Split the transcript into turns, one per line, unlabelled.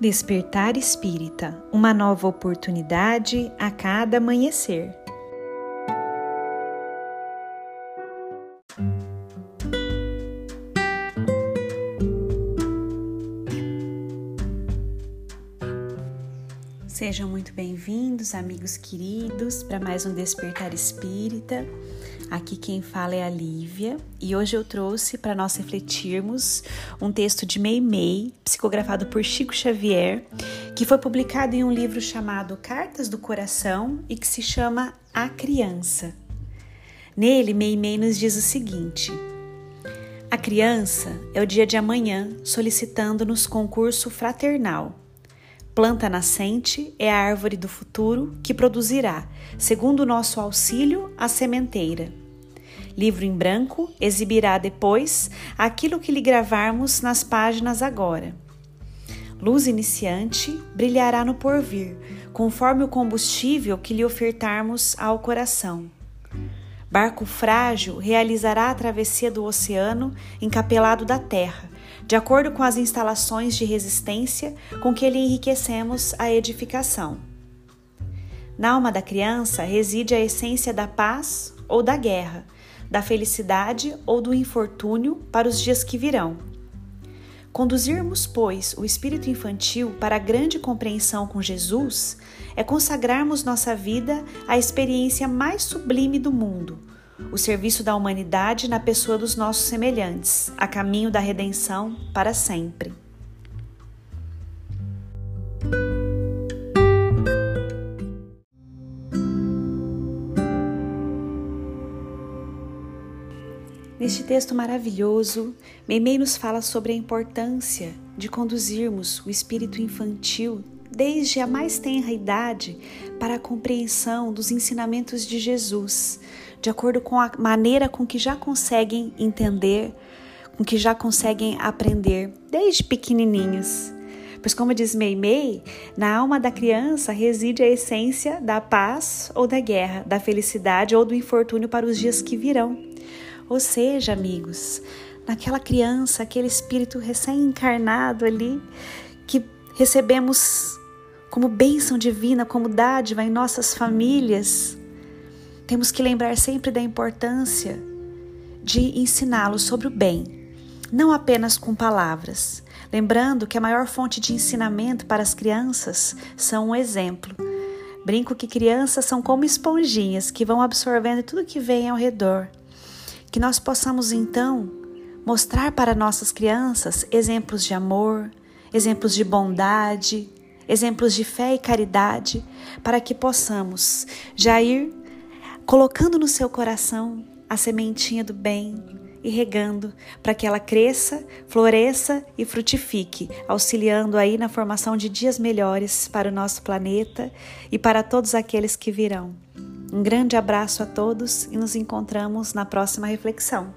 Despertar Espírita uma nova oportunidade a cada amanhecer. Sejam muito bem-vindos, amigos queridos, para mais um Despertar Espírita. Aqui quem fala é a Lívia e hoje eu trouxe para nós refletirmos um texto de Mei Mei, psicografado por Chico Xavier, que foi publicado em um livro chamado Cartas do Coração e que se chama A Criança. Nele, Mei Mei nos diz o seguinte: A criança é o dia de amanhã solicitando-nos concurso fraternal Planta nascente é a árvore do futuro que produzirá, segundo o nosso auxílio, a sementeira. Livro em branco exibirá depois aquilo que lhe gravarmos nas páginas agora. Luz iniciante brilhará no porvir, conforme o combustível que lhe ofertarmos ao coração. Barco frágil realizará a travessia do oceano encapelado da terra, de acordo com as instalações de resistência com que lhe enriquecemos a edificação. Na alma da criança reside a essência da paz ou da guerra, da felicidade ou do infortúnio para os dias que virão. Conduzirmos, pois, o espírito infantil para a grande compreensão com Jesus é consagrarmos nossa vida à experiência mais sublime do mundo, o serviço da humanidade na pessoa dos nossos semelhantes, a caminho da redenção para sempre. Neste texto maravilhoso, Meimei nos fala sobre a importância de conduzirmos o espírito infantil desde a mais tenra idade para a compreensão dos ensinamentos de Jesus, de acordo com a maneira com que já conseguem entender, com que já conseguem aprender desde pequenininhos. Pois, como diz Meimei, na alma da criança reside a essência da paz ou da guerra, da felicidade ou do infortúnio para os dias que virão. Ou seja, amigos, naquela criança, aquele espírito recém-encarnado ali, que recebemos como bênção divina, como dádiva em nossas famílias, temos que lembrar sempre da importância de ensiná-los sobre o bem, não apenas com palavras, lembrando que a maior fonte de ensinamento para as crianças são um exemplo. Brinco que crianças são como esponjinhas que vão absorvendo tudo que vem ao redor. Que nós possamos então mostrar para nossas crianças exemplos de amor, exemplos de bondade, exemplos de fé e caridade, para que possamos já ir colocando no seu coração a sementinha do bem e regando para que ela cresça, floresça e frutifique, auxiliando aí na formação de dias melhores para o nosso planeta e para todos aqueles que virão. Um grande abraço a todos e nos encontramos na próxima reflexão.